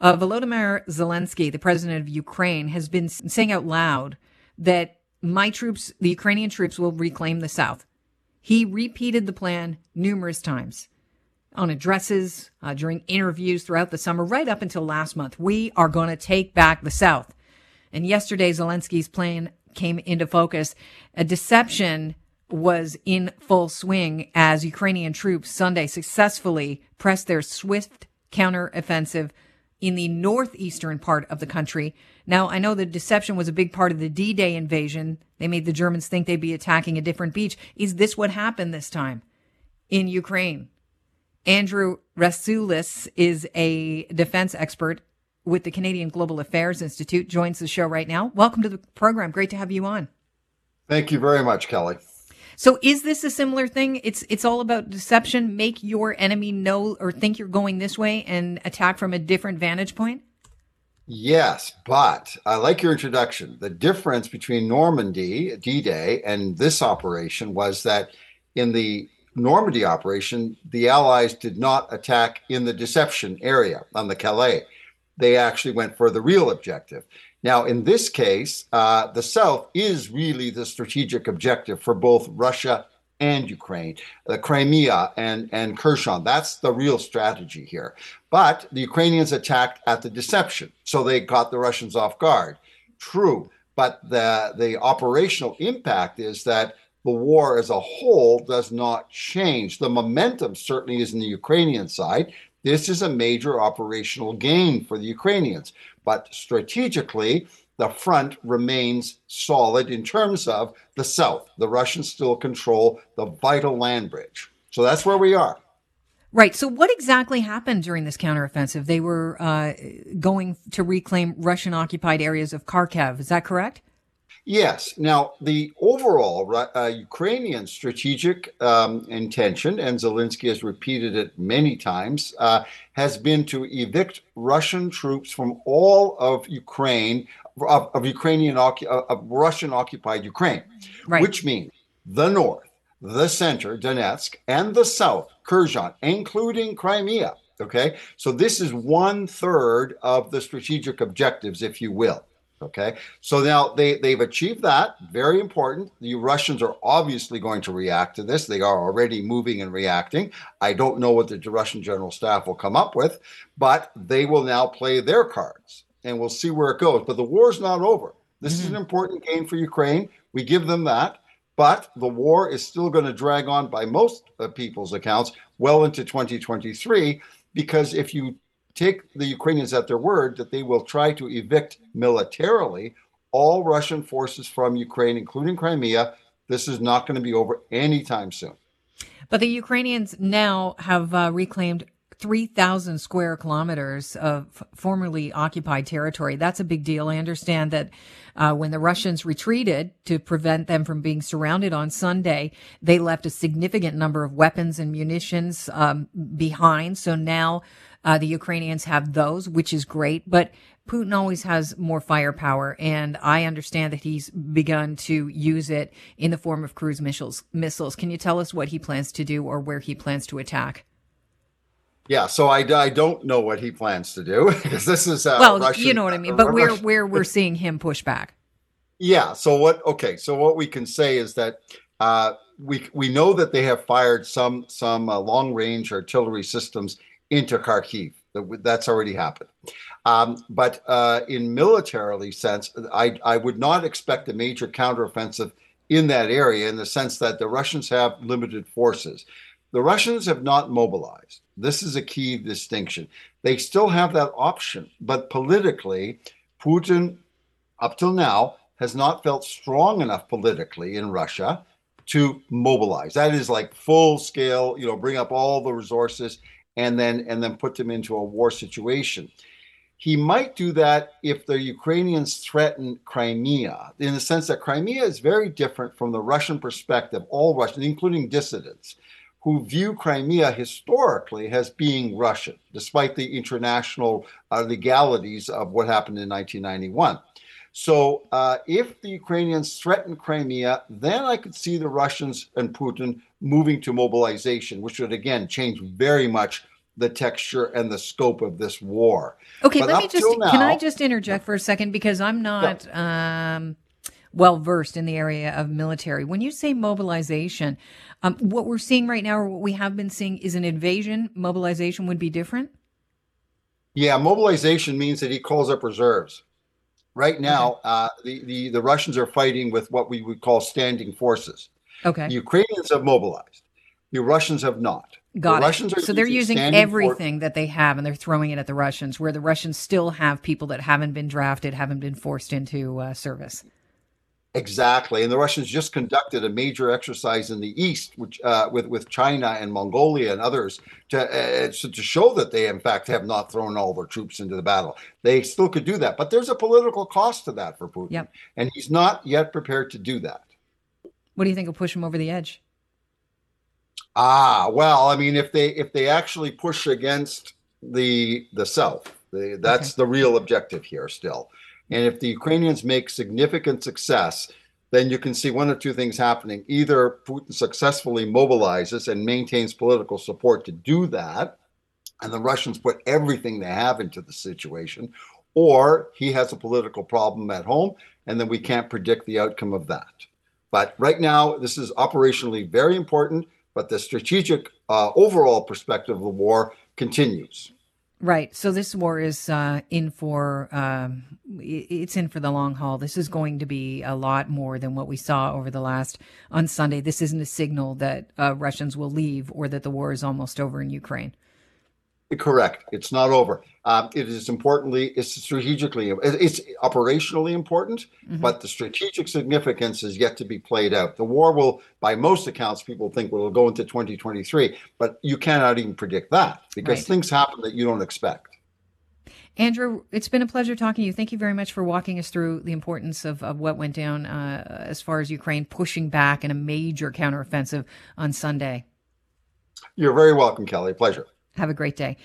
Uh, Volodymyr Zelensky, the president of Ukraine, has been saying out loud that my troops, the Ukrainian troops, will reclaim the South. He repeated the plan numerous times on addresses, uh, during interviews throughout the summer, right up until last month. We are going to take back the South. And yesterday, Zelensky's plan came into focus. A deception was in full swing as Ukrainian troops Sunday successfully pressed their swift counteroffensive in the northeastern part of the country. Now, I know the deception was a big part of the D Day invasion. They made the Germans think they'd be attacking a different beach. Is this what happened this time in Ukraine? Andrew Rasiulis is a defense expert with the Canadian Global Affairs Institute, joins the show right now. Welcome to the program. Great to have you on. Thank you very much, Kelly. So is this a similar thing? It's it's all about deception, make your enemy know or think you're going this way and attack from a different vantage point? Yes, but I like your introduction. The difference between Normandy, D-Day, and this operation was that in the Normandy operation, the Allies did not attack in the deception area on the Calais. They actually went for the real objective. Now, in this case, uh, the South is really the strategic objective for both Russia and Ukraine, the Crimea and, and Kherson. That's the real strategy here. But the Ukrainians attacked at the deception, so they caught the Russians off guard. True, but the, the operational impact is that the war as a whole does not change. The momentum certainly is in the Ukrainian side. This is a major operational gain for the Ukrainians. But strategically, the front remains solid in terms of the south. The Russians still control the vital land bridge. So that's where we are. Right. So, what exactly happened during this counteroffensive? They were uh, going to reclaim Russian occupied areas of Kharkiv. Is that correct? Yes. Now, the overall uh, Ukrainian strategic um, intention, and Zelensky has repeated it many times, uh, has been to evict Russian troops from all of Ukraine, of, of Ukrainian, uh, of Russian occupied Ukraine, right. which means the north, the center, Donetsk, and the south, Kherson, including Crimea. Okay. So this is one third of the strategic objectives, if you will. Okay, so now they, they've achieved that. Very important. The Russians are obviously going to react to this. They are already moving and reacting. I don't know what the Russian general staff will come up with, but they will now play their cards and we'll see where it goes. But the war's not over. This mm-hmm. is an mm-hmm. important game for Ukraine. We give them that. But the war is still going to drag on by most people's accounts well into 2023 because if you take the Ukrainians at their word that they will try to evict militarily all Russian forces from Ukraine, including Crimea. This is not going to be over anytime soon. But the Ukrainians now have uh, reclaimed 3,000 square kilometers of formerly occupied territory. That's a big deal. I understand that uh, when the Russians retreated to prevent them from being surrounded on Sunday, they left a significant number of weapons and munitions um, behind. So now uh, the Ukrainians have those, which is great. But Putin always has more firepower, and I understand that he's begun to use it in the form of cruise missiles. Missiles. Can you tell us what he plans to do or where he plans to attack? Yeah, so I, I don't know what he plans to do because this is uh, well, Russian, you know what I mean. But where where we're seeing him push back. Yeah. So what? Okay. So what we can say is that uh, we we know that they have fired some some uh, long range artillery systems into Kharkiv. That's already happened. Um, but uh, in militarily sense, I I would not expect a major counteroffensive in that area in the sense that the Russians have limited forces. The Russians have not mobilized. This is a key distinction. They still have that option, but politically, Putin, up till now, has not felt strong enough politically in Russia to mobilize. That is like full scale, you know, bring up all the resources and then and then put them into a war situation. He might do that if the Ukrainians threaten Crimea, in the sense that Crimea is very different from the Russian perspective, all Russians, including dissidents who view Crimea historically as being Russian, despite the international uh, legalities of what happened in 1991. So, uh, if the Ukrainians threaten Crimea, then I could see the Russians and Putin moving to mobilization, which would again change very much the texture and the scope of this war. Okay, but let me just now, can I just interject for a second because I'm not yeah. um, well versed in the area of military. When you say mobilization, um, what we're seeing right now, or what we have been seeing, is an invasion. Mobilization would be different. Yeah, mobilization means that he calls up reserves. Right now, okay. uh, the, the the Russians are fighting with what we would call standing forces. Okay. The Ukrainians have mobilized. The Russians have not. Got the it. Russians are so they're using everything for- that they have and they're throwing it at the Russians, where the Russians still have people that haven't been drafted, haven't been forced into uh, service. Exactly, and the Russians just conducted a major exercise in the east, which uh, with with China and Mongolia and others, to uh, to show that they in fact have not thrown all their troops into the battle. They still could do that, but there's a political cost to that for Putin, yep. and he's not yet prepared to do that. What do you think will push him over the edge? Ah, well, I mean, if they if they actually push against the the South, the, that's okay. the real objective here still. And if the Ukrainians make significant success, then you can see one of two things happening. Either Putin successfully mobilizes and maintains political support to do that, and the Russians put everything they have into the situation, or he has a political problem at home, and then we can't predict the outcome of that. But right now, this is operationally very important, but the strategic uh, overall perspective of the war continues. Right. So this war is uh, in for um, it's in for the long haul. This is going to be a lot more than what we saw over the last on Sunday. This isn't a signal that uh, Russians will leave or that the war is almost over in Ukraine. Correct. It's not over. Um, it is importantly, it's strategically, it's operationally important, mm-hmm. but the strategic significance is yet to be played out. The war will, by most accounts, people think will go into 2023, but you cannot even predict that because right. things happen that you don't expect. Andrew, it's been a pleasure talking to you. Thank you very much for walking us through the importance of, of what went down uh, as far as Ukraine pushing back in a major counteroffensive on Sunday. You're very welcome, Kelly. Pleasure. Have a great day.